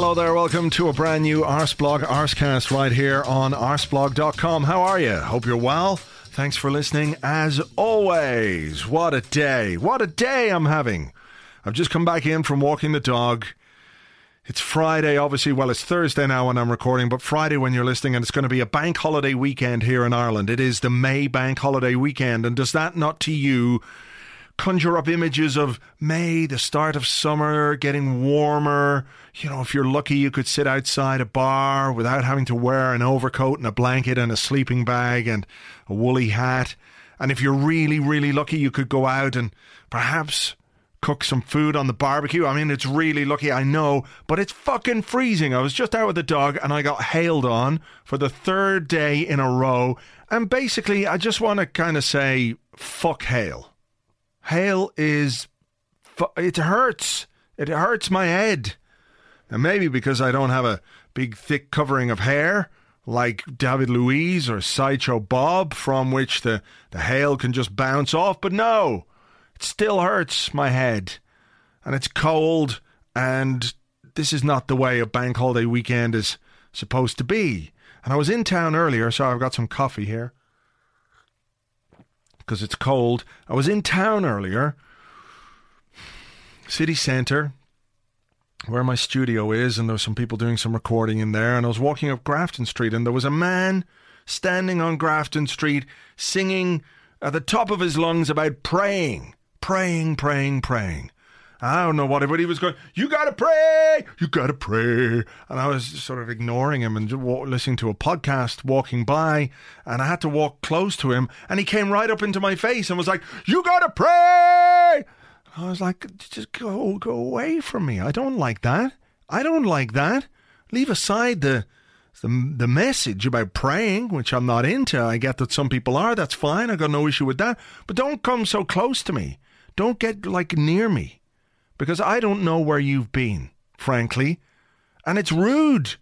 Hello there, welcome to a brand new Arsblog Arscast right here on arsblog.com. How are you? Hope you're well. Thanks for listening as always. What a day. What a day I'm having. I've just come back in from walking the dog. It's Friday, obviously. Well, it's Thursday now when I'm recording, but Friday when you're listening, and it's going to be a bank holiday weekend here in Ireland. It is the May bank holiday weekend, and does that not to you conjure up images of May, the start of summer, getting warmer. You know, if you're lucky, you could sit outside a bar without having to wear an overcoat and a blanket and a sleeping bag and a woolly hat. And if you're really, really lucky, you could go out and perhaps cook some food on the barbecue. I mean, it's really lucky, I know, but it's fucking freezing. I was just out with the dog and I got hailed on for the third day in a row. And basically, I just want to kind of say, fuck hail. Hail is. It hurts. It hurts my head. And maybe because I don't have a big, thick covering of hair like David Luiz or Sideshow Bob, from which the, the hail can just bounce off. But no, it still hurts my head. And it's cold. And this is not the way a bank holiday weekend is supposed to be. And I was in town earlier, so I've got some coffee here because it's cold. I was in town earlier, city centre, where my studio is, and there were some people doing some recording in there. And I was walking up Grafton Street, and there was a man standing on Grafton Street singing at the top of his lungs about praying, praying, praying, praying. I don't know what everybody was going. You gotta pray. You gotta pray. And I was sort of ignoring him and listening to a podcast, walking by, and I had to walk close to him, and he came right up into my face and was like, "You gotta pray." And I was like, "Just go, go away from me. I don't like that. I don't like that. Leave aside the." The, the message about praying, which I'm not into. I get that some people are. That's fine. I got no issue with that. But don't come so close to me. Don't get like near me because I don't know where you've been, frankly. And it's rude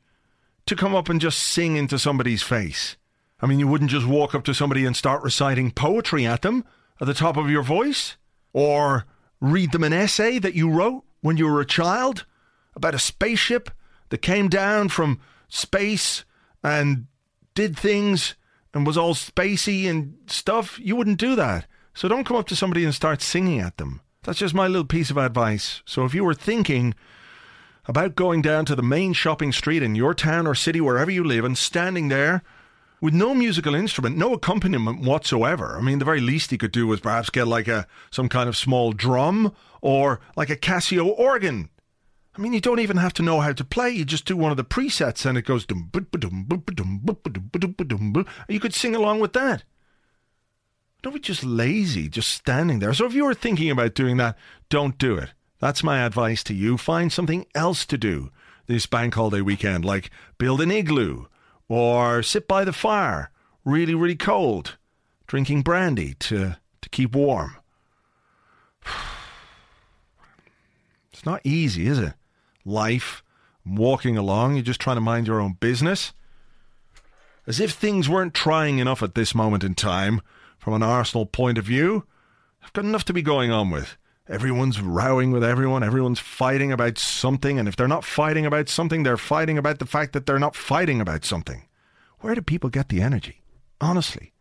to come up and just sing into somebody's face. I mean, you wouldn't just walk up to somebody and start reciting poetry at them at the top of your voice? Or read them an essay that you wrote when you were a child about a spaceship that came down from space and did things and was all spacey and stuff? You wouldn't do that. So don't come up to somebody and start singing at them. That's just my little piece of advice. So if you were thinking about going down to the main shopping street in your town or city, wherever you live, and standing there with no musical instrument, no accompaniment whatsoever. I mean, the very least he could do was perhaps get like a some kind of small drum or like a Casio organ. I mean, you don't even have to know how to play. You just do one of the presets and it goes You could sing along with that. Don't be just lazy, just standing there. So if you're thinking about doing that, don't do it. That's my advice to you. Find something else to do this bank holiday weekend, like build an igloo or sit by the fire, really, really cold, drinking brandy to, to keep warm. It's not easy, is it? Life, walking along, you're just trying to mind your own business. As if things weren't trying enough at this moment in time from an Arsenal point of view. I've got enough to be going on with. Everyone's rowing with everyone, everyone's fighting about something, and if they're not fighting about something, they're fighting about the fact that they're not fighting about something. Where do people get the energy? Honestly.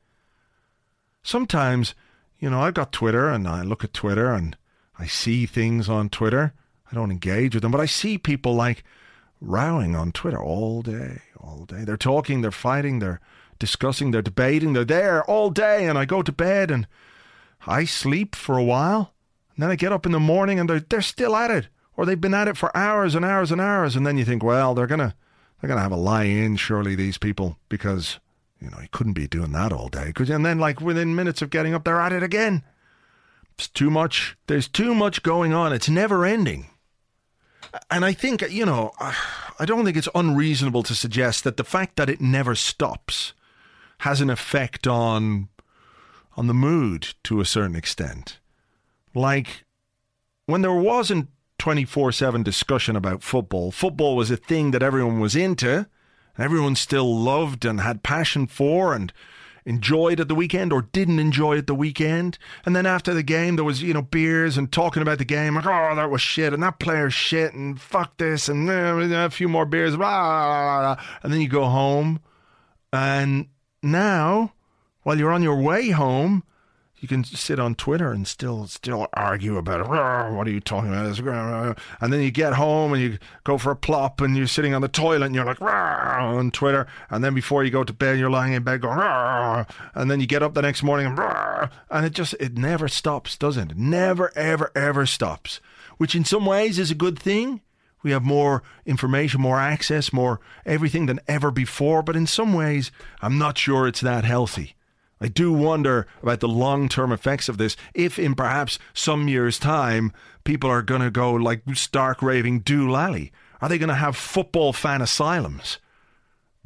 Sometimes, you know, I've got Twitter and I look at Twitter and I see things on Twitter. I don't engage with them, but I see people like rowing on Twitter all day, all day. They're talking, they're fighting, they're discussing, they're debating, they're there all day, and I go to bed and I sleep for a while, and then I get up in the morning and they're they're still at it, or they've been at it for hours and hours and hours, and then you think, well, they're gonna they're gonna have a lie in, surely these people, because you know you couldn't be doing that all day, you? And then like within minutes of getting up, they're at it again. It's too much. There's too much going on. It's never ending. And I think, you know, I don't think it's unreasonable to suggest that the fact that it never stops has an effect on on the mood to a certain extent. Like when there wasn't 24/7 discussion about football, football was a thing that everyone was into, everyone still loved and had passion for and enjoyed at the weekend or didn't enjoy at the weekend. And then after the game, there was, you know, beers and talking about the game, like, oh, that was shit, and that player's shit, and fuck this, and uh, a few more beers, blah, blah, blah, and then you go home. And now, while you're on your way home, you can sit on Twitter and still still argue about. What are you talking about? And then you get home and you go for a plop and you're sitting on the toilet and you're like on Twitter. And then before you go to bed, you're lying in bed going, and then you get up the next morning and, and it just it never stops, does it? it never ever ever stops. Which in some ways is a good thing. We have more information, more access, more everything than ever before. But in some ways, I'm not sure it's that healthy. I do wonder about the long term effects of this. If in perhaps some years' time, people are going to go like stark raving doolally, are they going to have football fan asylums?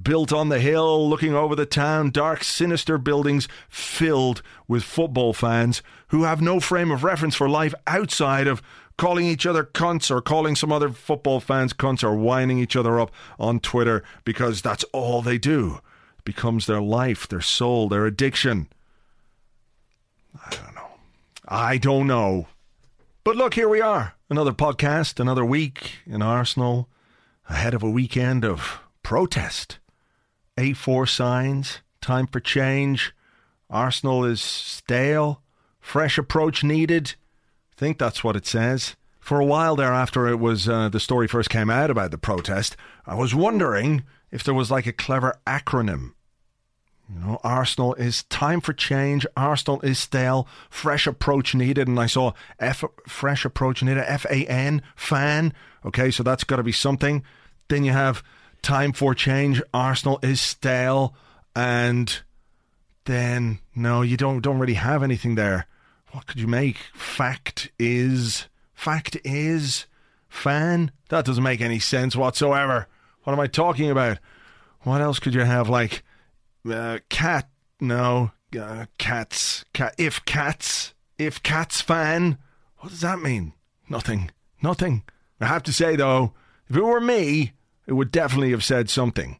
Built on the hill, looking over the town, dark, sinister buildings filled with football fans who have no frame of reference for life outside of calling each other cunts or calling some other football fans cunts or winding each other up on Twitter because that's all they do becomes their life, their soul, their addiction. I don't know. I don't know. But look, here we are. Another podcast, another week in Arsenal, ahead of a weekend of protest. A4 signs, time for change. Arsenal is stale, fresh approach needed. I think that's what it says. For a while there, after it was uh, the story first came out about the protest, I was wondering if there was like a clever acronym you know, Arsenal is time for change. Arsenal is stale. Fresh approach needed. And I saw F fresh approach needed. F A N fan. Okay, so that's got to be something. Then you have time for change. Arsenal is stale, and then no, you don't don't really have anything there. What could you make? Fact is fact is fan. That doesn't make any sense whatsoever. What am I talking about? What else could you have like? uh, cat. No, uh, cats. Cat. If cats. If cats fan. What does that mean? Nothing. Nothing. I have to say though, if it were me, it would definitely have said something.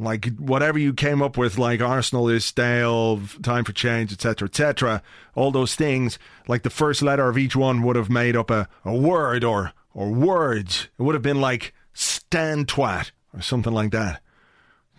Like whatever you came up with, like Arsenal is stale, time for change, etc., etc. All those things, like the first letter of each one would have made up a, a word or or words. It would have been like stand twat or something like that.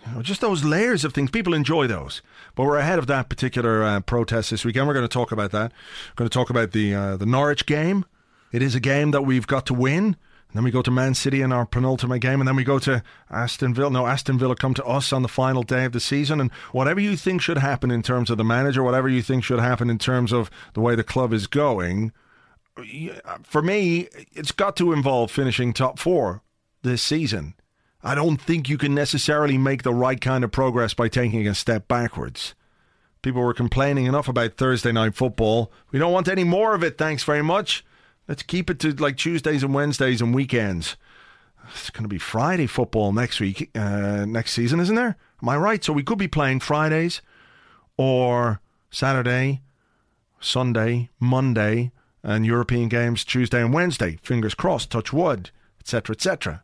You know, just those layers of things. People enjoy those. But we're ahead of that particular uh, protest this weekend. We're going to talk about that. We're going to talk about the uh, the Norwich game. It is a game that we've got to win. And then we go to Man City in our penultimate game, and then we go to Aston Villa. No, Aston Villa come to us on the final day of the season. And whatever you think should happen in terms of the manager, whatever you think should happen in terms of the way the club is going, for me, it's got to involve finishing top four this season. I don't think you can necessarily make the right kind of progress by taking a step backwards. People were complaining enough about Thursday night football. We don't want any more of it, thanks very much. Let's keep it to like Tuesdays and Wednesdays and weekends. It's going to be Friday football next week, uh, next season, isn't there? Am I right? So we could be playing Fridays or Saturday, Sunday, Monday, and European games Tuesday and Wednesday. Fingers crossed, touch wood, etc., etc.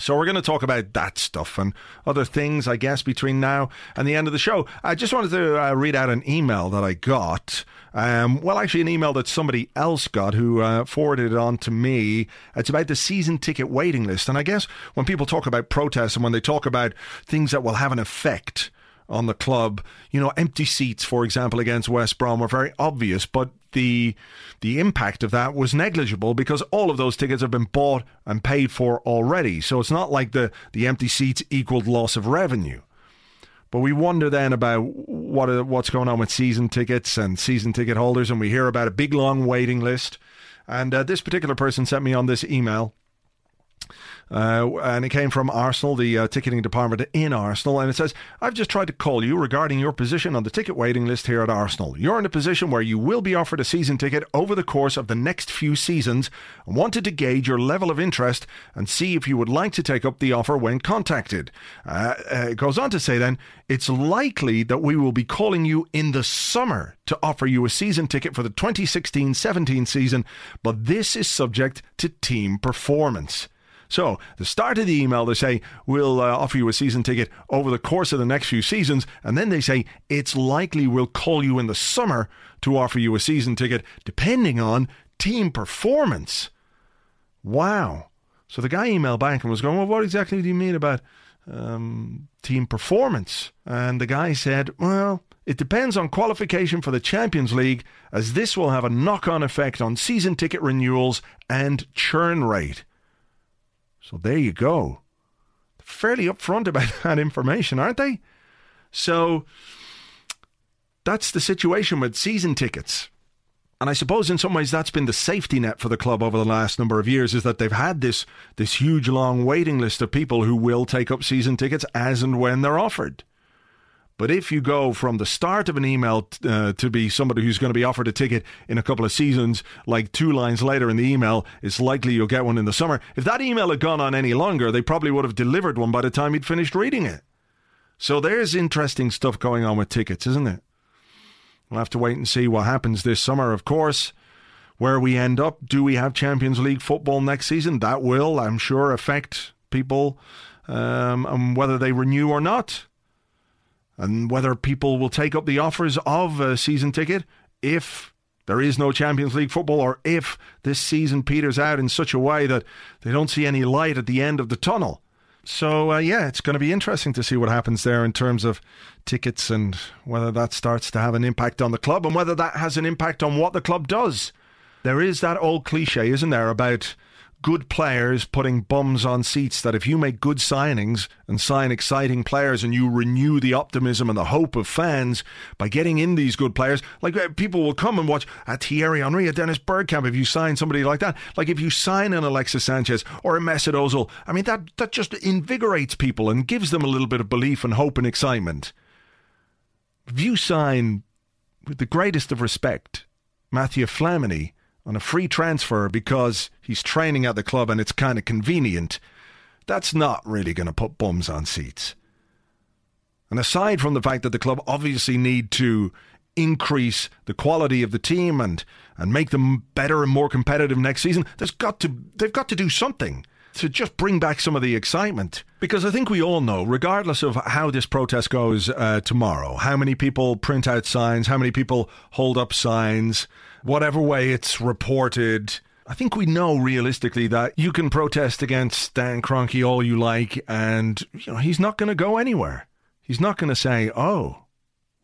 So we're going to talk about that stuff and other things, I guess, between now and the end of the show. I just wanted to uh, read out an email that I got. Um, well, actually, an email that somebody else got who uh, forwarded it on to me. It's about the season ticket waiting list. And I guess when people talk about protests and when they talk about things that will have an effect on the club. You know, empty seats, for example, against West Brom were very obvious, but the the impact of that was negligible because all of those tickets have been bought and paid for already. So it's not like the, the empty seats equaled loss of revenue. But we wonder then about what what's going on with season tickets and season ticket holders, and we hear about a big long waiting list. And uh, this particular person sent me on this email uh, and it came from Arsenal, the uh, ticketing department in Arsenal. And it says, I've just tried to call you regarding your position on the ticket waiting list here at Arsenal. You're in a position where you will be offered a season ticket over the course of the next few seasons and wanted to gauge your level of interest and see if you would like to take up the offer when contacted. Uh, uh it goes on to say then, it's likely that we will be calling you in the summer to offer you a season ticket for the 2016 17 season, but this is subject to team performance. So, the start of the email, they say, we'll uh, offer you a season ticket over the course of the next few seasons. And then they say, it's likely we'll call you in the summer to offer you a season ticket, depending on team performance. Wow. So the guy emailed back and was going, well, what exactly do you mean about um, team performance? And the guy said, well, it depends on qualification for the Champions League, as this will have a knock on effect on season ticket renewals and churn rate. So there you go. Fairly upfront about that information, aren't they? So that's the situation with season tickets. And I suppose in some ways that's been the safety net for the club over the last number of years is that they've had this this huge long waiting list of people who will take up season tickets as and when they're offered. But if you go from the start of an email uh, to be somebody who's going to be offered a ticket in a couple of seasons, like two lines later in the email, it's likely you'll get one in the summer. If that email had gone on any longer, they probably would have delivered one by the time he'd finished reading it. So there's interesting stuff going on with tickets, isn't it? We'll have to wait and see what happens this summer, of course. Where we end up, do we have Champions League football next season? That will, I'm sure, affect people um, and whether they renew or not and whether people will take up the offers of a season ticket if there is no Champions League football or if this season peters out in such a way that they don't see any light at the end of the tunnel. So, uh, yeah, it's going to be interesting to see what happens there in terms of tickets and whether that starts to have an impact on the club and whether that has an impact on what the club does. There is that old cliche, isn't there, about good players putting bums on seats that if you make good signings and sign exciting players and you renew the optimism and the hope of fans by getting in these good players, like uh, people will come and watch a Thierry Henry, a Dennis Bergkamp if you sign somebody like that. Like if you sign an Alexis Sanchez or a Mesut Ozil, I mean that that just invigorates people and gives them a little bit of belief and hope and excitement. If you sign with the greatest of respect, Matthew Flamini, on a free transfer because he's training at the club and it's kind of convenient, that's not really going to put bums on seats. And aside from the fact that the club obviously need to increase the quality of the team and and make them better and more competitive next season, there's got to they've got to do something to just bring back some of the excitement. Because I think we all know, regardless of how this protest goes uh, tomorrow, how many people print out signs, how many people hold up signs, whatever way it's reported. I think we know realistically that you can protest against Stan Kroenke all you like, and you know he's not going to go anywhere. He's not going to say, "Oh,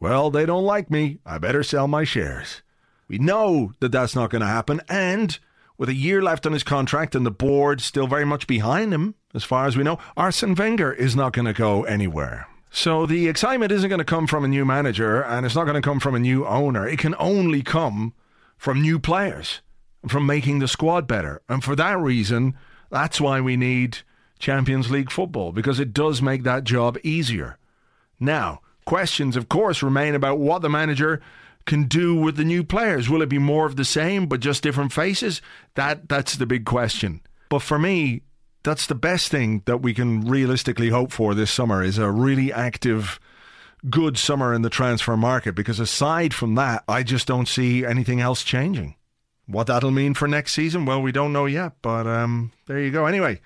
well, they don't like me. I better sell my shares." We know that that's not going to happen, and with a year left on his contract and the board still very much behind him, as far as we know, Arsene Wenger is not going to go anywhere. So the excitement isn't going to come from a new manager and it's not going to come from a new owner. It can only come from new players, from making the squad better. And for that reason, that's why we need Champions League football, because it does make that job easier. Now, questions, of course, remain about what the manager can do with the new players. Will it be more of the same, but just different faces? That that's the big question. But for me, that's the best thing that we can realistically hope for this summer is a really active good summer in the transfer market because aside from that, I just don't see anything else changing. What that'll mean for next season, well, we don't know yet, but um, there you go. Anyway,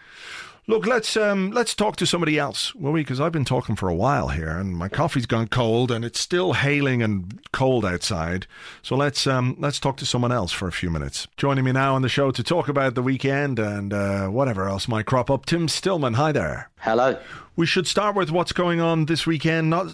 Look, let's um, let's talk to somebody else, will we? Because I've been talking for a while here, and my coffee's gone cold, and it's still hailing and cold outside. So let's um, let's talk to someone else for a few minutes. Joining me now on the show to talk about the weekend and uh, whatever else might crop up, Tim Stillman. Hi there. Hello. We should start with what's going on this weekend, not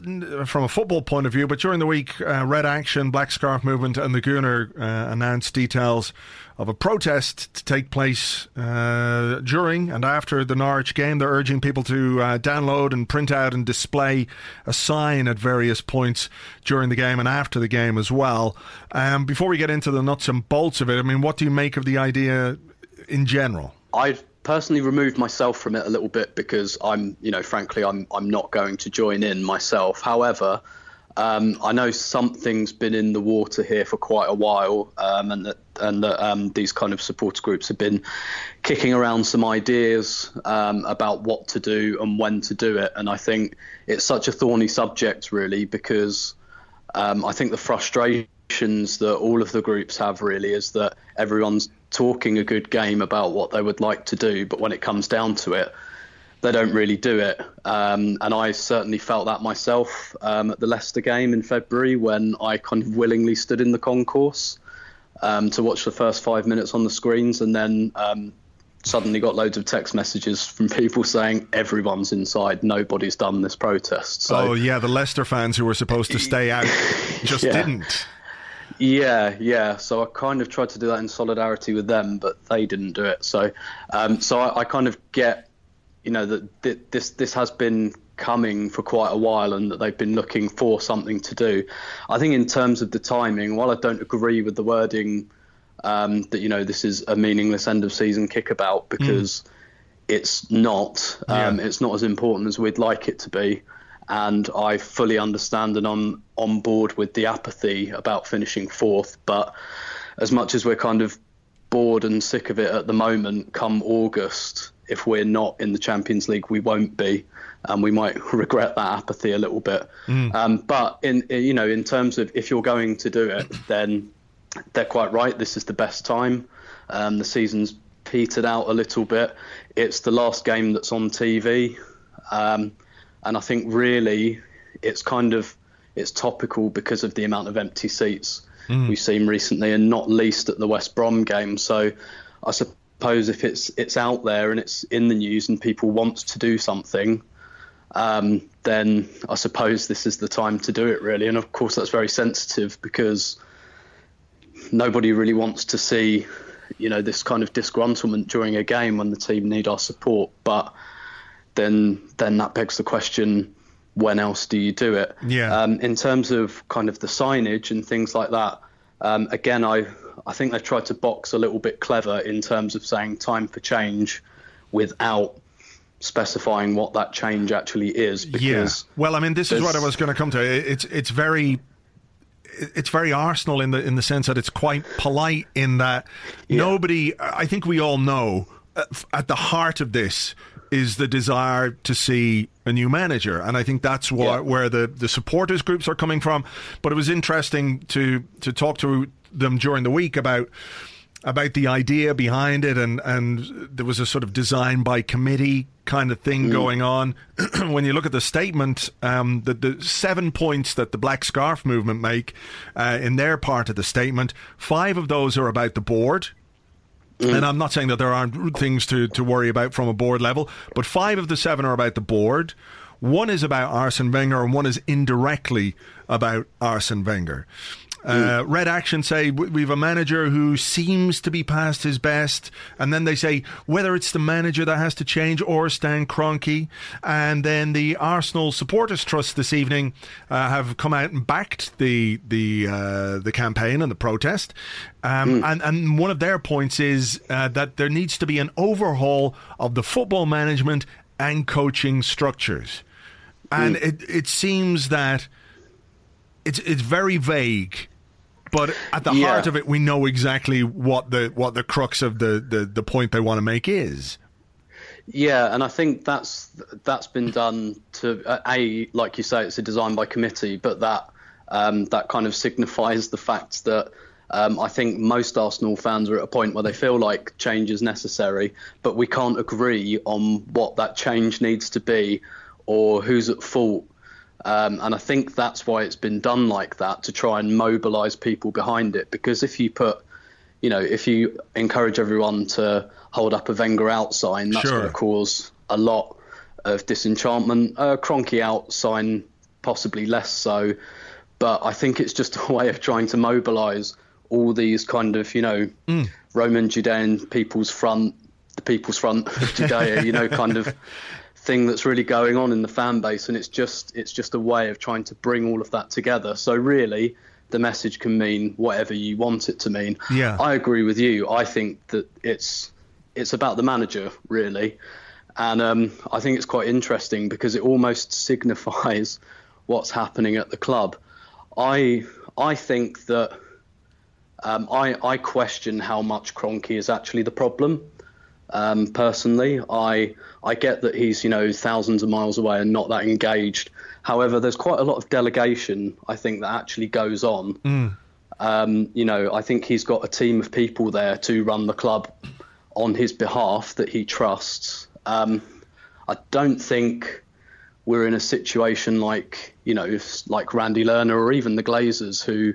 from a football point of view, but during the week, uh, Red Action, Black Scarf Movement, and the Gooner uh, announced details of a protest to take place uh, during and after the Norwich game. They're urging people to uh, download and print out and display a sign at various points during the game and after the game as well. Um, before we get into the nuts and bolts of it, I mean, what do you make of the idea in general? I've personally removed myself from it a little bit because I'm, you know, frankly, I'm I'm not going to join in myself. However, um, I know something's been in the water here for quite a while, um, and that and that um, these kind of support groups have been kicking around some ideas um, about what to do and when to do it. And I think it's such a thorny subject, really, because um, I think the frustrations that all of the groups have really is that everyone's talking a good game about what they would like to do, but when it comes down to it, they don't really do it. Um, and I certainly felt that myself um, at the Leicester game in February when I kind of willingly stood in the concourse um, to watch the first five minutes on the screens and then um, suddenly got loads of text messages from people saying everyone's inside, nobody's done this protest. So, oh, yeah, the Leicester fans who were supposed to stay out just yeah. didn't. Yeah, yeah. So I kind of tried to do that in solidarity with them, but they didn't do it. So, um, so I, I, kind of get, you know, that this this has been coming for quite a while, and that they've been looking for something to do. I think in terms of the timing, while I don't agree with the wording um, that you know this is a meaningless end of season kickabout because mm. it's not. Um, yeah. It's not as important as we'd like it to be and I fully understand and I'm on board with the apathy about finishing fourth. But as much as we're kind of bored and sick of it at the moment, come August, if we're not in the Champions League, we won't be, and we might regret that apathy a little bit. Mm. Um, but in, in you know, in terms of if you're going to do it, then they're quite right. This is the best time. Um, the season's petered out a little bit. It's the last game that's on TV. Um, and I think really it's kind of it's topical because of the amount of empty seats mm. we've seen recently, and not least at the West Brom game. So I suppose if it's it's out there and it's in the news and people want to do something, um, then I suppose this is the time to do it really. And of course that's very sensitive because nobody really wants to see you know this kind of disgruntlement during a game when the team need our support, but then then that begs the question when else do you do it? Yeah. Um, in terms of kind of the signage and things like that um, again i i think they've tried to box a little bit clever in terms of saying time for change without specifying what that change actually is because yeah. well i mean this is what i was going to come to it's it's very it's very Arsenal in the in the sense that it's quite polite in that yeah. nobody. I think we all know uh, at the heart of this is the desire to see a new manager, and I think that's what, yeah. where the, the supporters groups are coming from. But it was interesting to to talk to them during the week about about the idea behind it, and and there was a sort of design by committee kind of thing mm. going on. when you look at the statement, um, the, the seven points that the Black Scarf movement make uh, in their part of the statement, five of those are about the board Mm. And I'm not saying that there aren't things to, to worry about from a board level, but five of the seven are about the board. One is about Arsene Wenger, and one is indirectly about Arsene Wenger. Uh, mm. Red Action say we have a manager who seems to be past his best, and then they say whether it's the manager that has to change or Stan Kroenke. And then the Arsenal Supporters Trust this evening uh, have come out and backed the the uh, the campaign and the protest. Um, mm. and, and one of their points is uh, that there needs to be an overhaul of the football management and coaching structures. And mm. it, it seems that it's it's very vague but at the yeah. heart of it, we know exactly what the what the crux of the, the, the point they want to make is. Yeah, and I think that's that's been done to uh, a like you say, it's a design by committee, but that um, that kind of signifies the fact that um, I think most Arsenal fans are at a point where they feel like change is necessary, but we can't agree on what that change needs to be or who's at fault um, and I think that's why it's been done like that to try and mobilize people behind it. Because if you put, you know, if you encourage everyone to hold up a Wenger out sign, that's sure. going to cause a lot of disenchantment. A Kroenke out sign, possibly less so. But I think it's just a way of trying to mobilize all these kind of, you know, mm. Roman Judean People's Front, the People's Front of Judea, you know, kind of thing that's really going on in the fan base, and it's just it's just a way of trying to bring all of that together. So really, the message can mean whatever you want it to mean. Yeah, I agree with you. I think that it's it's about the manager really, and um, I think it's quite interesting because it almost signifies what's happening at the club. I I think that um, I I question how much Kroenke is actually the problem. Um, personally, I I get that he's you know thousands of miles away and not that engaged. However, there's quite a lot of delegation I think that actually goes on. Mm. Um, you know, I think he's got a team of people there to run the club on his behalf that he trusts. Um, I don't think we're in a situation like you know, like Randy Lerner or even the Glazers who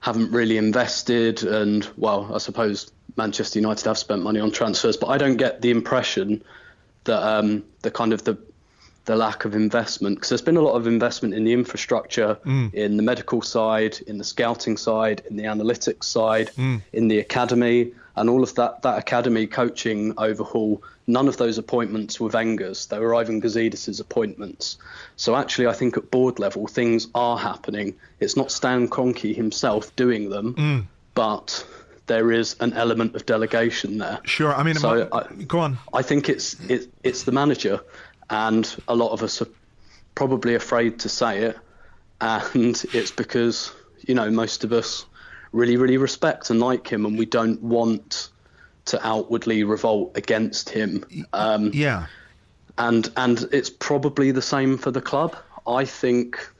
haven't really invested, and well, I suppose Manchester United have spent money on transfers, but I don't get the impression that um, the kind of the the lack of investment because there's been a lot of investment in the infrastructure, mm. in the medical side, in the scouting side, in the analytics side, mm. in the academy, and all of that that academy coaching overhaul. None of those appointments were Wenger's; they were Ivan Gazidis' appointments. So actually, I think at board level things are happening. It's not Stan Kroenke himself doing them, mm. but there is an element of delegation there. Sure, I mean, so I, go on. I think it's it, it's the manager and a lot of us are probably afraid to say it, and it's because you know most of us really really respect and like him, and we don't want to outwardly revolt against him. Um, yeah, and and it's probably the same for the club. I think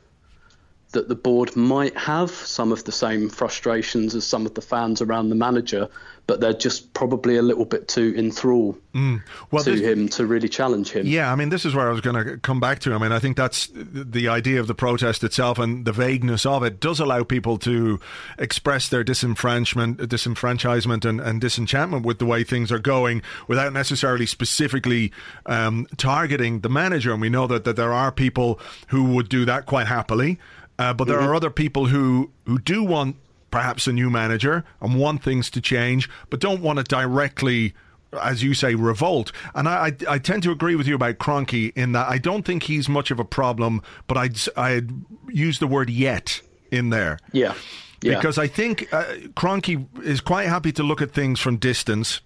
that the board might have some of the same frustrations as some of the fans around the manager, but they're just probably a little bit too enthralled mm. well, to this, him to really challenge him. Yeah, I mean, this is where I was going to come back to. I mean, I think that's the idea of the protest itself and the vagueness of it does allow people to express their disenfranchisement, disenfranchisement and, and disenchantment with the way things are going without necessarily specifically um, targeting the manager. And we know that, that there are people who would do that quite happily. Uh, but there mm-hmm. are other people who, who do want perhaps a new manager and want things to change, but don't want to directly as you say, revolt. And I, I, I, tend to agree with you about Kroenke in that I don't think he's much of a problem, but I'd, I'd use the word yet in there. Yeah. yeah. Because I think uh, Kroenke is quite happy to look at things from distance.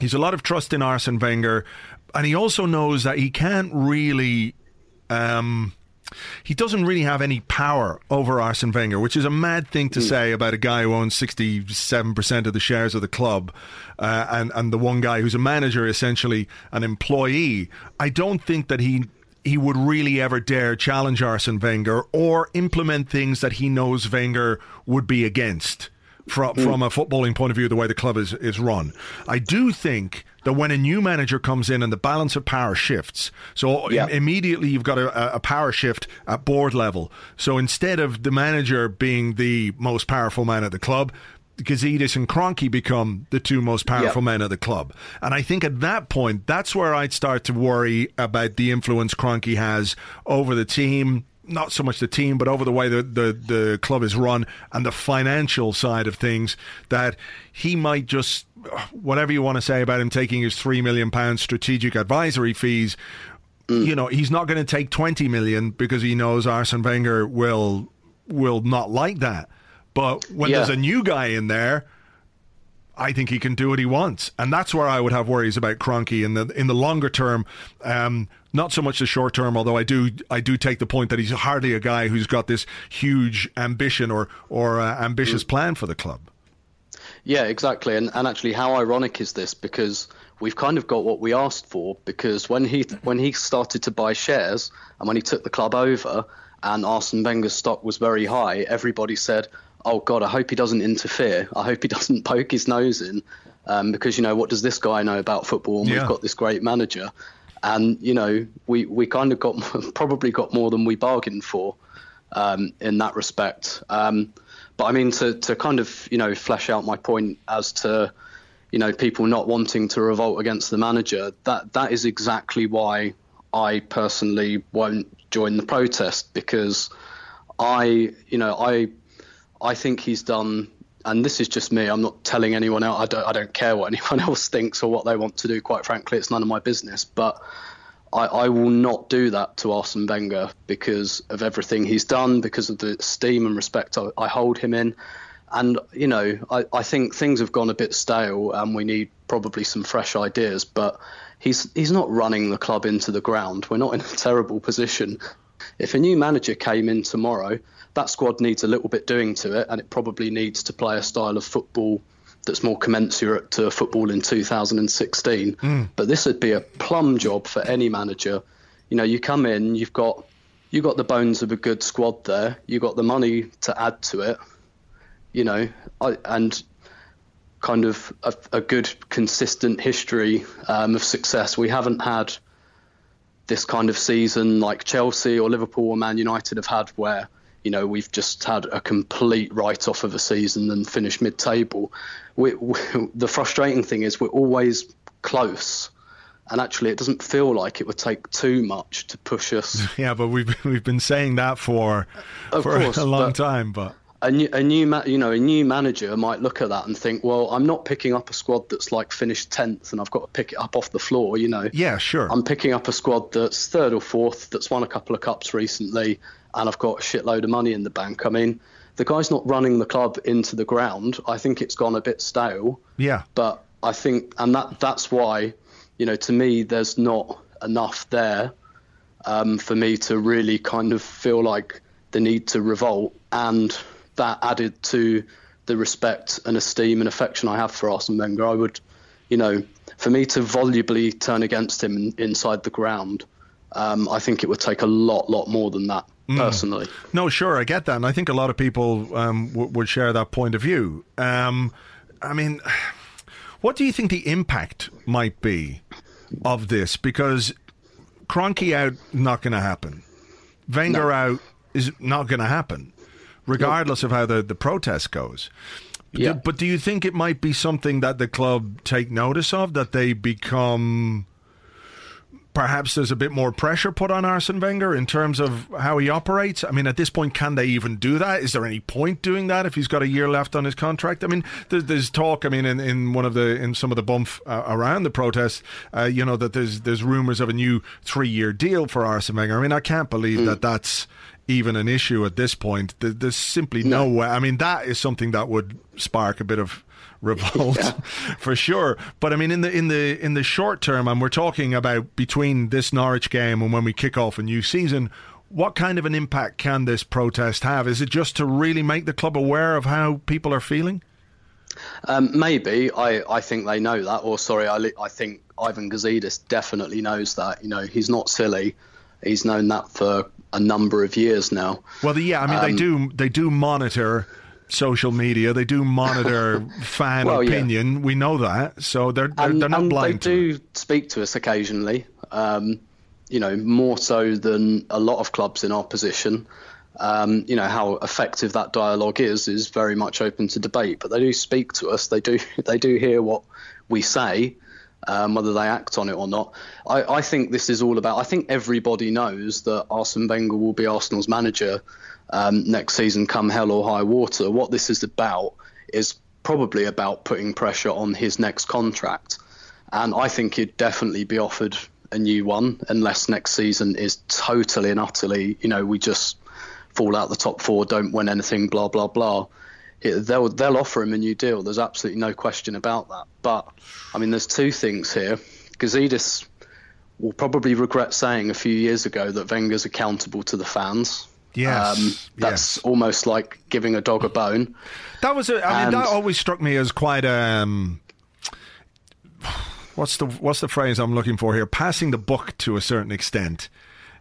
He's a lot of trust in Arsene Wenger, and he also knows that he can't really. Um, he doesn't really have any power over Arsene Wenger, which is a mad thing to mm. say about a guy who owns 67% of the shares of the club uh, and, and the one guy who's a manager, essentially an employee. I don't think that he he would really ever dare challenge Arsene Wenger or implement things that he knows Wenger would be against from, mm. from a footballing point of view, the way the club is, is run. I do think that when a new manager comes in and the balance of power shifts, so yeah. Im- immediately you've got a, a, power shift at board level. So instead of the manager being the most powerful man at the club, Gazidis and Kroenke become the two most powerful men at the club. And I think at that point, that's where I'd start to worry about the influence Kroenke has over the team, not so much the team, but over the way the, the, the club is run and the financial side of things, that he might just whatever you want to say about him taking his three million pound strategic advisory fees, mm. you know, he's not going to take twenty million because he knows Arsene Wenger will will not like that. But when yeah. there's a new guy in there, I think he can do what he wants, and that's where I would have worries about Kroenke in the in the longer term. Um, not so much the short term, although I do I do take the point that he's hardly a guy who's got this huge ambition or or uh, ambitious mm. plan for the club. Yeah, exactly. And and actually, how ironic is this? Because we've kind of got what we asked for. Because when he when he started to buy shares and when he took the club over, and Arsene Wenger's stock was very high, everybody said, "Oh God, I hope he doesn't interfere. I hope he doesn't poke his nose in." Um, because you know what does this guy know about football? And yeah. we've got this great manager, and you know we we kind of got probably got more than we bargained for um, in that respect. Um, but I mean, to, to kind of, you know, flesh out my point as to, you know, people not wanting to revolt against the manager, that that is exactly why I personally won't join the protest because I, you know, I I think he's done and this is just me. I'm not telling anyone else. I don't. I don't care what anyone else thinks or what they want to do. Quite frankly, it's none of my business. But I, I, will not do that to Arsene Wenger because of everything he's done, because of the esteem and respect I, I hold him in. And, you know, I, I, think things have gone a bit stale and we need probably some fresh ideas. But he's, he's not running the club into the ground. We're not in a terrible position. If a new manager came in tomorrow, that squad needs a little bit doing to it and it probably needs to play a style of football that's more commensurate to football in 2016. Mm. But this would be a plum job for any manager. You know, you come in, you've got you've got the bones of a good squad there, you've got the money to add to it. you know, I, and kind of a, a good consistent history um, of success. We haven't had this kind of season like Chelsea or Liverpool or Man United have had, where you know we've just had a complete write-off of a season and finished mid-table. We, we, the frustrating thing is we're always close and actually it doesn't feel like it would take too much to push us. Yeah, but we've we've been saying that for Of for course, a long but- time. But A new, a new, ma- you know, a new manager might look at that and think, well, I'm not picking up a squad that's like finished tenth, and I've got to pick it up off the floor. You know, yeah, sure. I'm picking up a squad that's third or fourth, that's won a couple of cups recently, and I've got a shitload of money in the bank. I mean, the guy's not running the club into the ground. I think it's gone a bit stale. yeah, but I think, and that that's why, you know, to me, there's not enough there um, for me to really kind of feel like the need to revolt, and that added to the respect and esteem and affection I have for Arsene Wenger, I would, you know, for me to volubly turn against him in, inside the ground, um, I think it would take a lot, lot more than that. Personally, No, sure, I get that, and I think a lot of people um, w- would share that point of view. Um, I mean, what do you think the impact might be of this? Because Kroenke out, not going to happen. Wenger No. out is not going to happen, regardless of how the, the protest goes. Yeah. But do you think it might be something that the club take notice of, that they become perhaps there's a bit more pressure put on Arsene Wenger in terms of how he operates. I mean, at this point, can they even do that? Is there any point doing that if he's got a year left on his contract? I mean, there's, there's talk. I mean, in, in one of the in some of the bump uh, around the protests, uh, you know, that there's there's rumors of a new three year deal for Arsene Wenger. I mean, I can't believe that that's even an issue at this point. There's simply no way. I mean, that is something that would spark a bit of revolt for sure. But I mean, in the in the in the short term, and we're talking about between this Norwich game and when we kick off a new season. What kind of an impact can this protest have? Is it just to really make the club aware of how people are feeling? Um, maybe I, I think they know that, or sorry, I, I think Ivan Gazidis definitely knows that. You know, he's not silly. He's known that for a number of years now. Well, yeah, I mean, they do they do monitor social media. They do monitor fan Well, yeah. opinion. We know that, so they're they're, and, they're not blind. they to it. do speak to us occasionally. Um, you know, more so than a lot of clubs in our position. Um, you know how effective that dialogue is is very much open to debate, but they do speak to us. They do they do hear what we say, um, whether they act on it or not. I, I think this is all about. I think everybody knows that Arsene Wenger will be Arsenal's manager um, next season, come hell or high water. What this is about is probably about putting pressure on his next contract, and I think he'd definitely be offered a new one unless next season is totally and utterly, you know, we just fall out the top four, don't win anything, blah blah blah. It- They'll they'll offer him a new deal. There's absolutely no question about that. But I mean, there's two things here. Gazidis will probably regret saying a few years ago that Wenger's accountable to the fans. Yes, Um, that's yes. almost like giving a dog a bone. That was, a, I mean, that always struck me as quite um, what's the what's the phrase I'm looking for here? Passing the buck to a certain extent.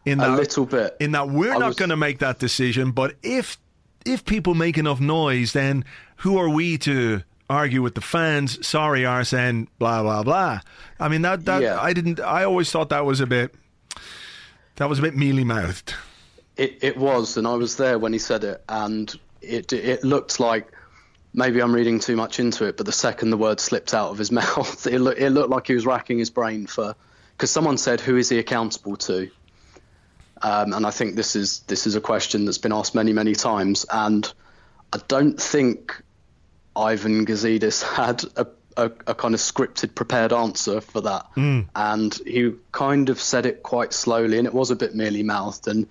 In A that, little bit. In that we're I not was- going to make that decision, but if if people make enough noise, then who are we to argue with the fans? Sorry, Arsene. Blah blah blah. I mean that that Yeah. I didn't. I always thought that was a bit. That was a bit mealy mouthed. It, it was, and I was there when he said it, and it it looked like maybe I'm reading too much into it, but the second the word slipped out of his mouth, it, look, it looked like he was racking his brain for because someone said, "Who is he accountable to?" Um, and I think this is this is a question that's been asked many many times, and I don't think Ivan Gazidis had a, a, a kind of scripted, prepared answer for that. And he kind of said it quite slowly, and it was a bit mealy mouthed. And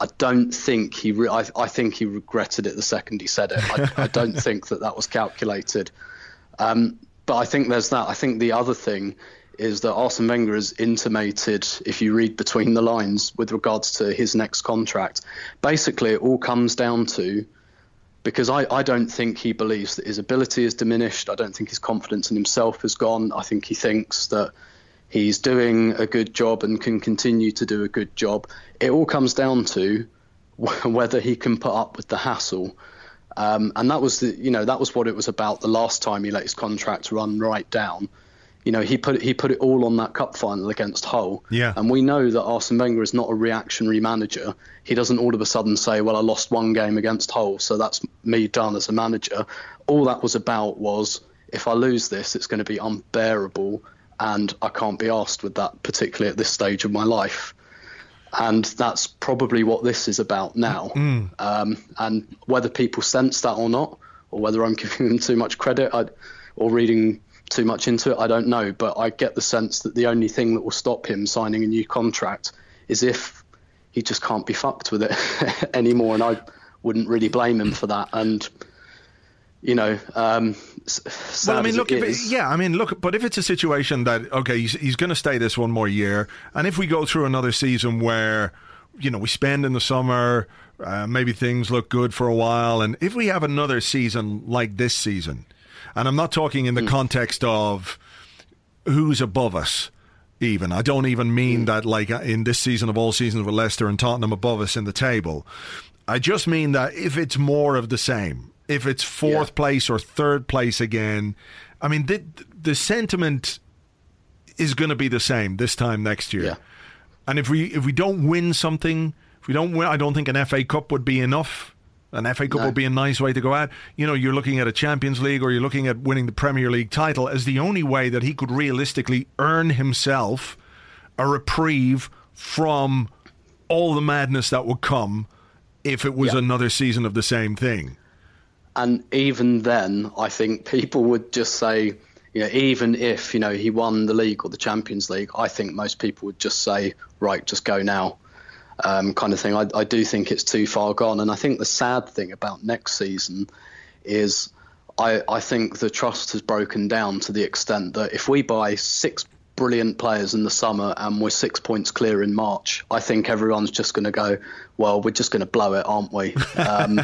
I don't think he, re- I, I think he regretted it the second he said it. I, I don't think that that was calculated. Um, but I think there's that. I think the other thing is that Arsene Wenger has intimated, if you read between the lines, with regards to his next contract. Basically, it all comes down to because I, I don't think he believes that his ability is diminished. I don't think his confidence in himself has gone. I think he thinks that he's doing a good job and can continue to do a good job. It all comes down to whether he can put up with the hassle. Um, and that was the, you know, that was what it was about the last time he let his contract run right down. You know, he put he put it all on that cup final against Hull. Yeah. And we know that Arsene Wenger is not a reactionary manager. He doesn't all of a sudden say, "Well, I lost one game against Hull, so that's me done as a manager." All that was about was, if I lose this, it's going to be unbearable, and I can't be asked with that, particularly at this stage of my life and that's probably what this is about now. Mm. Um, and whether people sense that or not, or whether I'm giving them too much credit I, or reading too much into it, I don't know. But I get the sense that the only thing that will stop him signing a new contract is if he just can't be fucked with it anymore. And I wouldn't really blame him for that. And you know, um, well, I mean, look, it yeah, I mean, look, but if it's a situation that okay, he's, he's going to stay this one more year, and if we go through another season where you know we spend in the summer, uh, maybe things look good for a while, and if we have another season like this season, and I'm not talking in the Hmm. context of who's above us. Even I don't even mean that like in this season of all seasons with Leicester and Tottenham above us in the table. I just mean that if it's more of the same, if it's fourth Yeah. place or third place again, I mean the the sentiment is going to be the same this time next year. Yeah. And if we if we don't win something, if we don't win, I don't think an FA Cup would be enough. An FA Cup No. would be a nice way to go out. You know, you're looking at a Champions League or you're looking at winning the Premier League title as the only way that he could realistically earn himself a reprieve from all the madness that would come if it was another season of the same thing. and even then, I think people would just say, you know, even if you know he won the league or the Champions League, I think most people would just say, right, just go now, um, kind of thing. I, I do think it's too far gone, and I think the sad thing about next season is. I, I think the trust has broken down to the extent that if we buy six brilliant players in the summer and we're six points clear in March, I think everyone's just going to go, well, we're just going to blow it, aren't we? Um,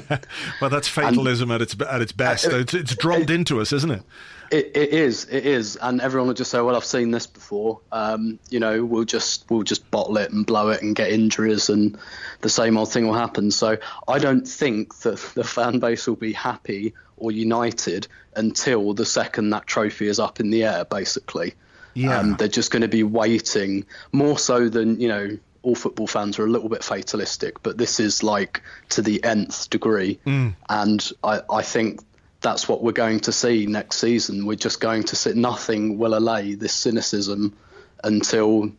Well, that's fatalism at its at its best. Uh, it's, it's drummed into us, isn't it? It, it is, it is, and everyone will just say, "Well, I've seen this before." Um, you know, we'll just we'll just bottle it and blow it and get injuries, and the same old thing will happen. So I don't think that the fan base will be happy or united until the second that trophy is up in the air. Basically, Yeah. um, they're just going to be waiting more so than you know. All football fans are a little bit fatalistic, but this is like to the nth degree, and I, I think that's what we're going to see next season. We're just going to see nothing will allay this cynicism until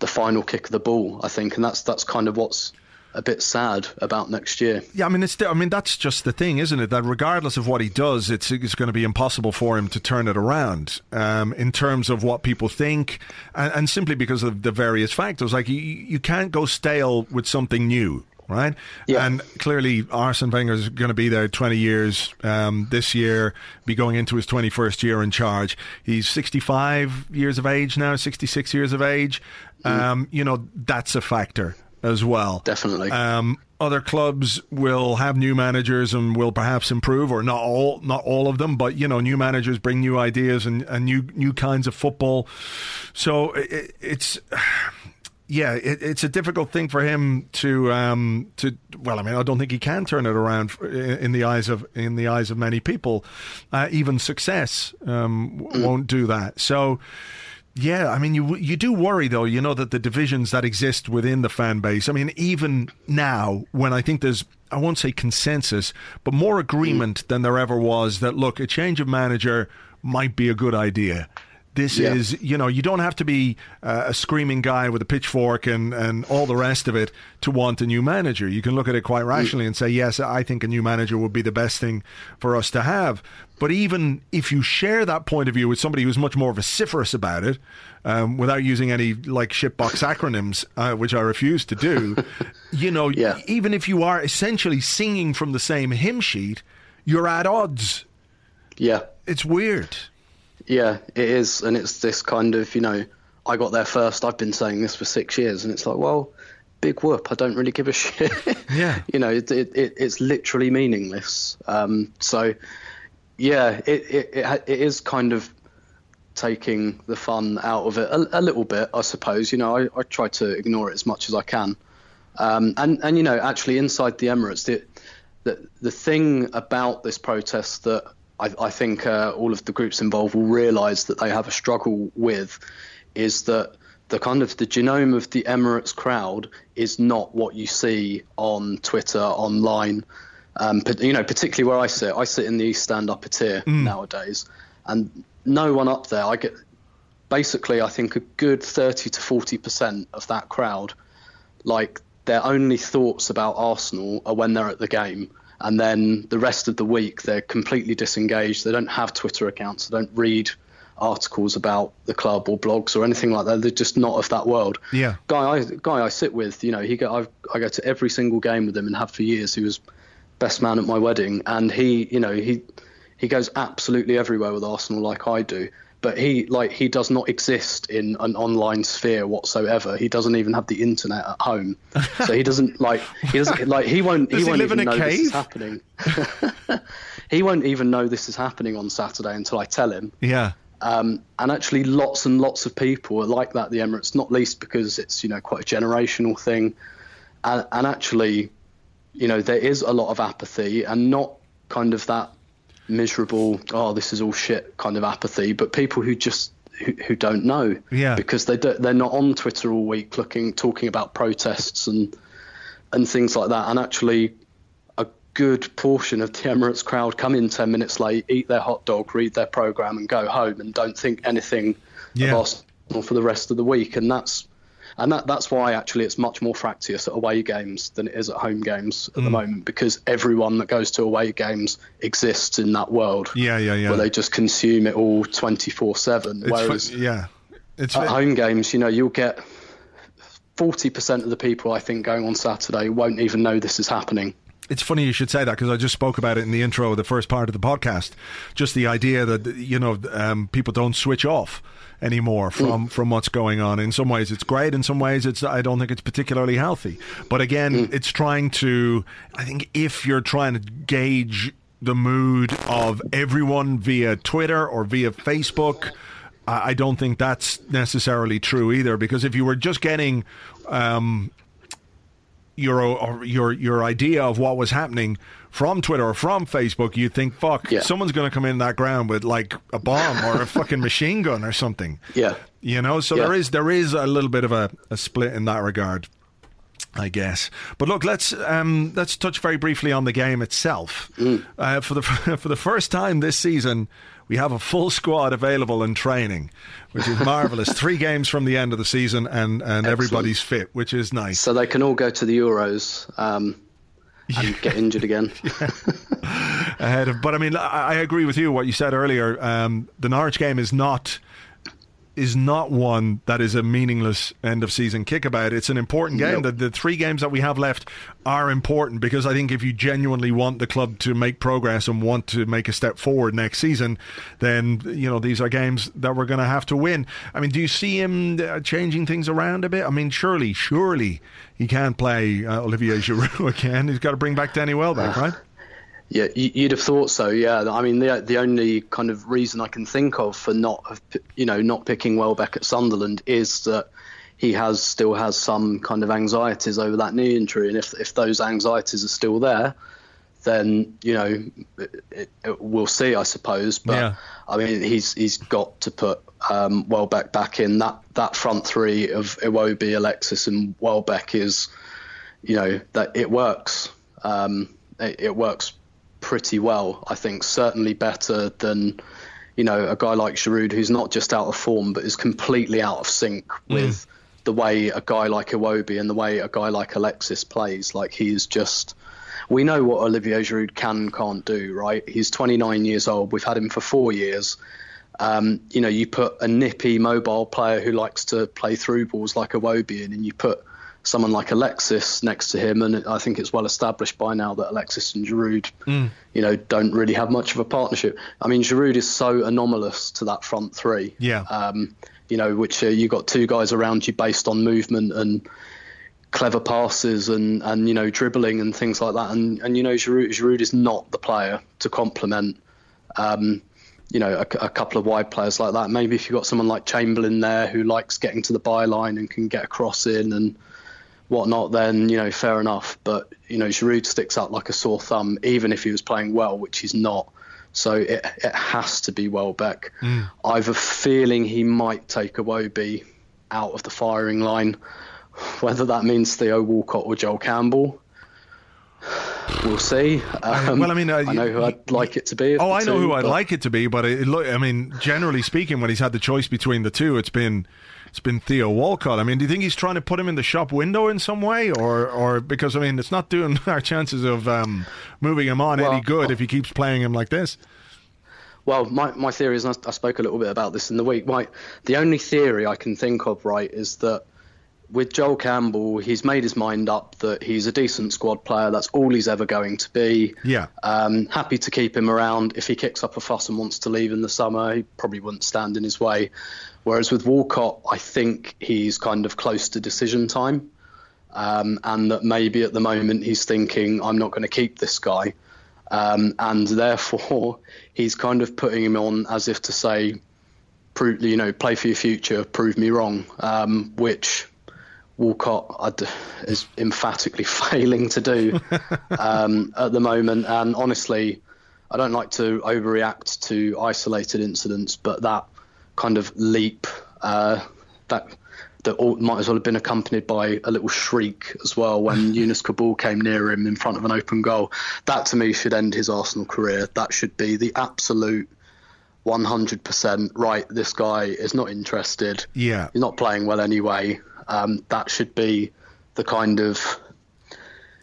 the final kick of the ball. I think, and that's that's kind of what's a bit sad about next year. Yeah, I mean, it's. I mean, that's just the thing, isn't it? That regardless of what he does, it's it's going to be impossible for him to turn it around um, in terms of what people think, and, and simply because of the various factors. Like you, you can't go stale with something new. Right, Yeah. and clearly Arsene Wenger is going to be there 20 years um, this year, be going into his 21st year in charge. He's 65 years of age now, 66 years of age. Um, you know, that's a factor as well. Definitely. Um, other clubs will have new managers and will perhaps improve, or not all, not all of them, but you know, new managers bring new ideas and, and new new kinds of football. So it, it's. Yeah, it, it's a difficult thing for him to um, to. Well, I mean, I don't think he can turn it around in the eyes of in the eyes of many people. Uh, even success um, won't do that. So, yeah, I mean, you you do worry though. You know that the divisions that exist within the fan base. I mean, even now, when I think there's, I won't say consensus, but more agreement than there ever was. That look, a change of manager might be a good idea. This Yeah. is, you know, you don't have to be uh, a screaming guy with a pitchfork and, and all the rest of it to want a new manager. You can look at it quite rationally and say, yes, I think a new manager would be the best thing for us to have. But even if you share that point of view with somebody who's much more vociferous about it, um, without using any like shitbox acronyms, uh, which I refuse to do, you know, Yeah. even if you are essentially singing from the same hymn sheet, you're at odds. yeah. It's weird. Yeah, it is, and it's this kind of you know, I got there first. I've been saying this for six years, and it's like, well, big whoop. I don't really give a shit. Yeah. you know, it, it, it it's literally meaningless. Um, so, yeah, it, it it it is kind of taking the fun out of it a, a little bit, I suppose. You know, I, I try to ignore it as much as I can. Um, and and you know, actually, inside the Emirates, the the the thing about this protest that I, I think uh, all of the groups involved will realise that they have a struggle with is that the kind of the genome of the Emirates crowd is not what you see on Twitter, online. Um, but, you know, particularly where I sit, I sit in the East Stand upper tier mm. nowadays, and no one up there. I get basically, I think a good thirty to forty percent of that crowd, like their only thoughts about Arsenal are when they're at the game, and then the rest of the week they're completely disengaged. They don't have Twitter accounts. They don't read articles about the club or blogs or anything like that. They're just not of that world. Yeah. Guy I guy I sit with, you know, he go I've, I go to every single game with him and have for years. He was best man at my wedding, and he, you know, he he goes absolutely everywhere with Arsenal like I do. But he like he does not exist in an online sphere whatsoever. He doesn't even have the internet at home, so he doesn't like he doesn't like he won't Does he won't he even know cave? this is happening. he won't even know this is happening on Saturday until I tell him. Yeah. Um, and actually, lots and lots of people are like that. The Emirates, not least because it's you know quite a generational thing, and, and actually, you know, there is a lot of apathy and not kind of that miserable, oh, this is all shit kind of apathy, but people who just who, who don't know, yeah, because they do, they're not on Twitter all week looking talking about protests and and things like that, and actually a good portion of the Emirates crowd come in 10 minutes late, eat their hot dog, read their program, and go home and don't think anything yeah. of Arsenal for the rest of the week. And that's and that that's why actually it's much more fractious at away games than it is at home games at mm. the moment because everyone that goes to away games exists in that world. Yeah, yeah, yeah. Where they just consume it all 24/7 whereas yeah. It's at home games, you know, you'll get 40% of the people I think going on Saturday won't even know this is happening it's funny you should say that because I just spoke about it in the intro of the first part of the podcast. Just the idea that you know um, people don't switch off anymore from mm. from what's going on. In some ways, it's great. In some ways, it's I don't think it's particularly healthy. But again, mm. it's trying to. I think if you're trying to gauge the mood of everyone via Twitter or via Facebook. I don't think that's necessarily true either, because if you were just getting um, your your your idea of what was happening from Twitter or from Facebook, you think, "Fuck, yeah. someone's going to come in that ground with like a bomb or a fucking machine gun or something." Yeah, you know. So yeah. there is there is a little bit of a, a split in that regard. I guess. But look, let's um, let's touch very briefly on the game itself. Mm. Uh, for the for the first time this season, we have a full squad available in training, which is marvelous. Three games from the end of the season, and, and everybody's fit, which is nice. So they can all go to the Euros. Um, and get injured again. Ahead of, but I mean, I, I, agree with you. What you said earlier, um, the Norwich game is not is not one that is a meaningless end of season kickabout. It's an important game. The, the three games that we have left are important because I think if you genuinely want the club to make progress and want to make a step forward next season, then you know these are games that we're going to have to win. I mean, do you see him uh, changing things around a bit? I mean, surely, surely he can't play uh, Olivier Giroud again. He's got to bring back Danny Welbeck, right? Yeah, you'd have thought so. Yeah, I mean, the the only kind of reason I can think of for not, you know, not picking Welbeck at Sunderland is that he has still has some kind of anxieties over that knee injury, and if if those anxieties are still there, then you know, it, it, we'll see, I suppose. But yeah. I mean, he's he's got to put um, Welbeck back in. That that front three of Iwobi, Alexis, and Welbeck is, you know, that it works. Um, it, it works pretty well. I think certainly better than you know a guy like Giroud who's not just out of form but is completely out of sync mm. with the way a guy like Iwobi and the way a guy like Alexis plays. Like he's just we know what Olivier Giroud can and can't do, right? He's 29 years old. We've had him for four years. Um, you know, you put a nippy mobile player who likes to play through balls like Iwobi in, and you put someone like Alexis next to him, and I think it's well established by now that Alexis and Giroud, mm. you know, don't really have much of a partnership. I mean, Giroud is so anomalous to that front three. Yeah. Um, you know, which uh, you got two guys around you based on movement and clever passes and, and you know dribbling and things like that. And and you know Giroud, Giroud is not the player to complement. Um, you know, a, a, couple of wide players like that. Maybe if you've got someone like Chamberlain there who likes getting to the byline and can get a cross in and whatnot, then you know, fair enough. But you know, Giroud sticks out like a sore thumb, even if he was playing well, which he's not. So it it has to be Welbeck. Mm. I have a feeling he might take a Iwobi out of the firing line, whether that means Theo Walcott or Joel Campbell. We'll see. Um, well, I mean, uh, I know who I'd like it to be. Oh, I know two, who I'd like it to be, but it, look, I mean, generally speaking, when he's had the choice between the two, it's been it's been Theo Walcott. I mean, do you think he's trying to put him in the shop window in some way, or or because I mean, it's not doing our chances of um, moving him on well, any good if he keeps playing him like this? Well, my, my theory is, I, I spoke a little bit about this in the week. My the only theory I can think of, right, is that with Joel Campbell, he's made his mind up that he's a decent squad player. That's all he's ever going to be. Yeah. Um, happy to keep him around. If he kicks up a fuss and wants to leave in the summer, he probably wouldn't stand in his way. Whereas with Walcott, I think he's kind of close to decision time. Um, and that maybe at the moment he's thinking, I'm not going to keep this guy. Um, and therefore, he's kind of putting him on as if to say, prove, you know, play for your future, prove me wrong, um, which Walcott is emphatically failing to do um, at the moment. And honestly, I don't like to overreact to isolated incidents, but that kind of leap uh, that that all, might as well have been accompanied by a little shriek as well when Younes Kaboul came near him in front of an open goal. That to me should end his Arsenal career. That should be the absolute 100% right. This guy is not interested. Yeah, he's not playing well anyway. Um, that should be the kind of,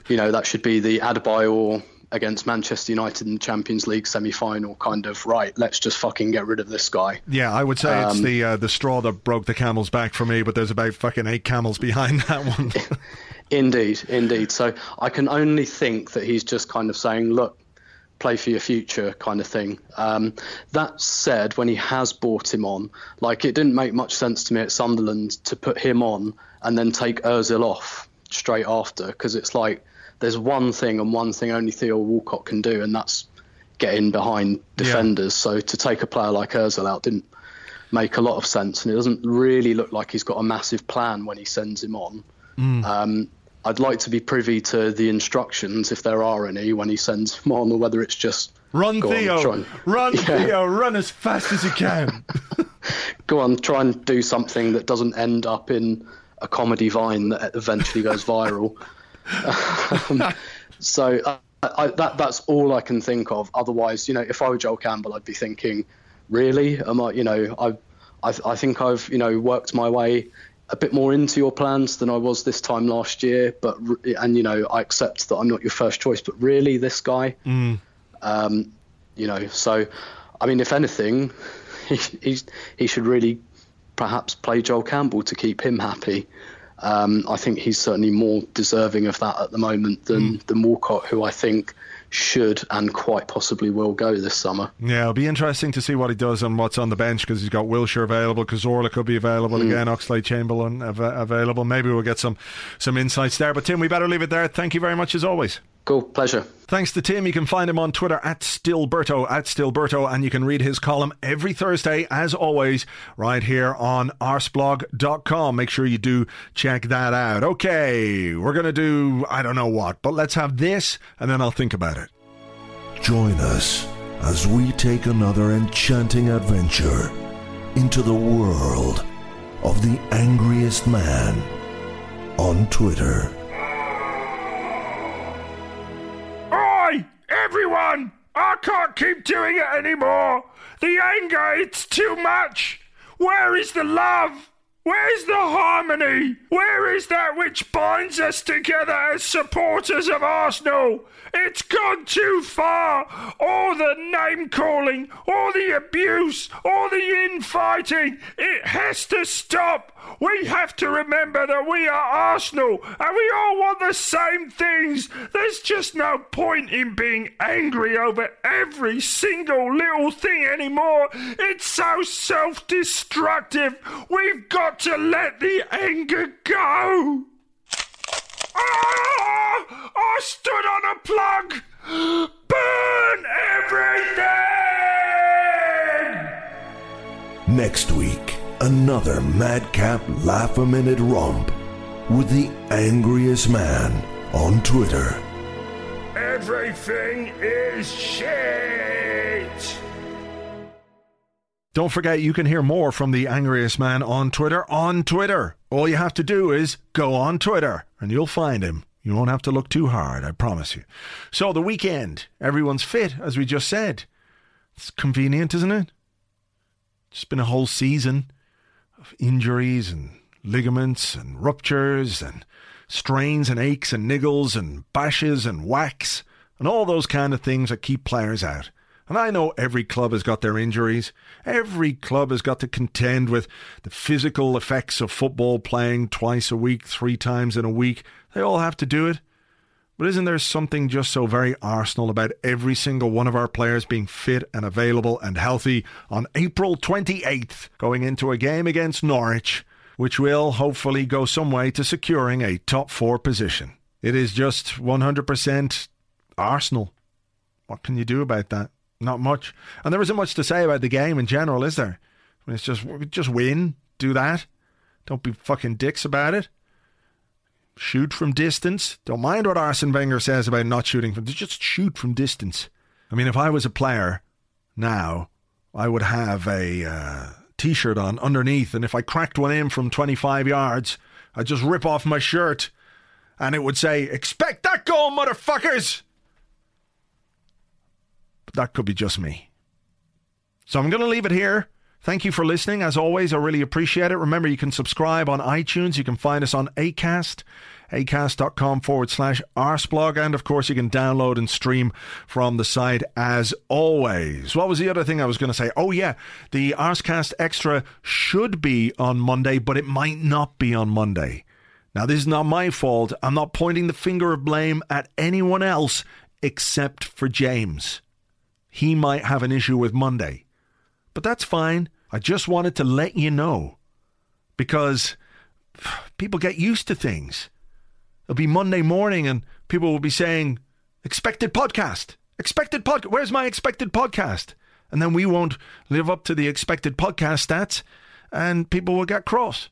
you know, that should be the Adebayor against Manchester United in the Champions League semi-final kind of right. Let's just fucking get rid of this guy. Yeah, I would say um, it's the uh, the straw that broke the camel's back for me. But there's about fucking eight camels behind that one. indeed, indeed. So I can only think that he's just kind of saying, look, play for your future kind of thing. Um, that said, when he has brought him on, like it didn't make much sense to me at Sunderland to put him on and then take Ozil off straight after because it's like there's one thing and one thing only Theo Walcott can do, and that's get in behind defenders. Yeah. So to take a player like Ozil out didn't make a lot of sense, and it doesn't really look like he's got a massive plan when he sends him on. Mm. Um, I'd like to be privy to the instructions, if there are any, when he sends him on, or whether it's just run Theo, and, run yeah. Theo, run as fast as you can. go on, try and do something that doesn't end up in a comedy vine that eventually goes viral. um, so uh, I, that that's all I can think of. Otherwise, you know, if I were Joel Campbell, I'd be thinking, really, am I? You know, I, I, I think I've you know worked my way a bit more into your plans than I was this time last year. But and you know, I accept that I'm not your first choice. But really, this guy, mm. um, you know, so I mean, if anything, he he should really perhaps play Joel Campbell to keep him happy. Um, I think he's certainly more deserving of that at the moment than mm. than Walcott, who I think should and quite possibly will go this summer. Yeah, it'll be interesting to see what he does and what's on the bench because he's got Wilshere available, Cazorla could be available mm. again, Oxlade Chamberlain av- available. Maybe we'll get some some insights there. But Tim, we better leave it there. Thank you very much as always. Cool, pleasure. Thanks to Tim. You can find him on Twitter at Stillberto, at Stillberto, and you can read his column every Thursday, as always, right here on arseblog.com. Make sure you do check that out. Okay, we're going to do, I don't know what, but let's have this, and then I'll think about it. Join us as we take another enchanting adventure into the world of the angriest man on Twitter. Everyone! I can't keep doing it anymore! The anger, it's too much! Where is the love? Where's the harmony? Where is that which binds us together as supporters of Arsenal? It's gone too far. All the name calling, all the abuse, all the infighting. It has to stop. We have to remember that we are Arsenal and we all want the same things. There's just no point in being angry over every single little thing anymore. It's so self destructive. We've got to let the anger go. Ah! I stood on a plug! Burn everything! Next week another madcap laugh a minute romp with the angriest man on Twitter. Everything is shit. Don't forget, you can hear more from the angriest man on Twitter on Twitter. All you have to do is go on Twitter and you'll find him. You won't have to look too hard, I promise you. So, the weekend, everyone's fit, as we just said. It's convenient, isn't it? It's been a whole season of injuries and ligaments and ruptures and strains and aches and niggles and bashes and whacks and all those kind of things that keep players out. And I know every club has got their injuries. Every club has got to contend with the physical effects of football playing twice a week, three times in a week. They all have to do it. But isn't there something just so very Arsenal about every single one of our players being fit and available and healthy on April 28th, going into a game against Norwich, which will hopefully go some way to securing a top four position? It is just 100% Arsenal. What can you do about that? Not much. And there isn't much to say about the game in general, is there? I mean, it's just just win, do that. Don't be fucking dicks about it. Shoot from distance. Don't mind what Arsene Wenger says about not shooting from. Just shoot from distance. I mean, if I was a player now, I would have a uh, t-shirt on underneath, and if I cracked one in from 25 yards, I'd just rip off my shirt, and it would say, "Expect that goal, motherfuckers." But that could be just me. So I'm going to leave it here. Thank you for listening. As always, I really appreciate it. Remember, you can subscribe on iTunes. You can find us on ACAST, acast.com forward slash arseblog. And of course, you can download and stream from the site as always. What was the other thing I was going to say? Oh, yeah, the Arsecast Extra should be on Monday, but it might not be on Monday. Now, this is not my fault. I'm not pointing the finger of blame at anyone else except for James. He might have an issue with Monday. But that's fine. I just wanted to let you know because people get used to things. It'll be Monday morning and people will be saying, expected podcast, expected podcast. Where's my expected podcast? And then we won't live up to the expected podcast stats and people will get cross.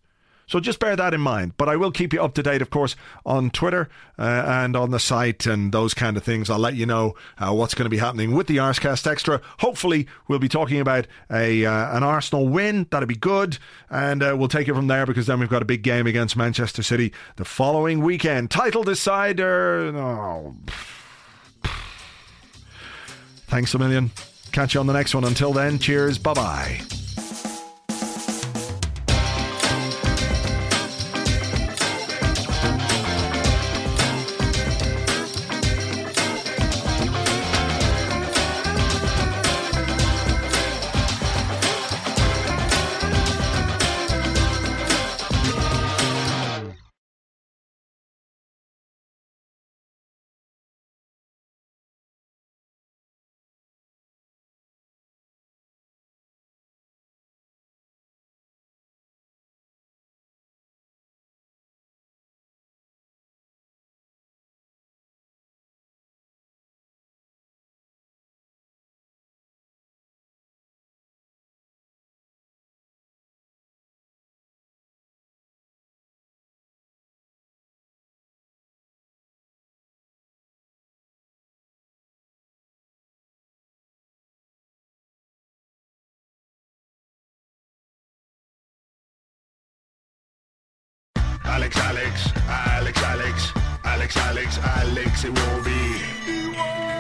So just bear that in mind. But I will keep you up to date, of course, on Twitter uh, and on the site and those kind of things. I'll let you know uh, what's going to be happening with the Arsecast Extra. Hopefully, we'll be talking about a uh, an Arsenal win. That'll be good. And uh, we'll take it from there because then we've got a big game against Manchester City the following weekend. Title decider. Oh. Thanks a million. Catch you on the next one. Until then, cheers. Bye bye. Alex, Alex, Alex, Alex, Alex, Alex, Alex Iwobi. Benny,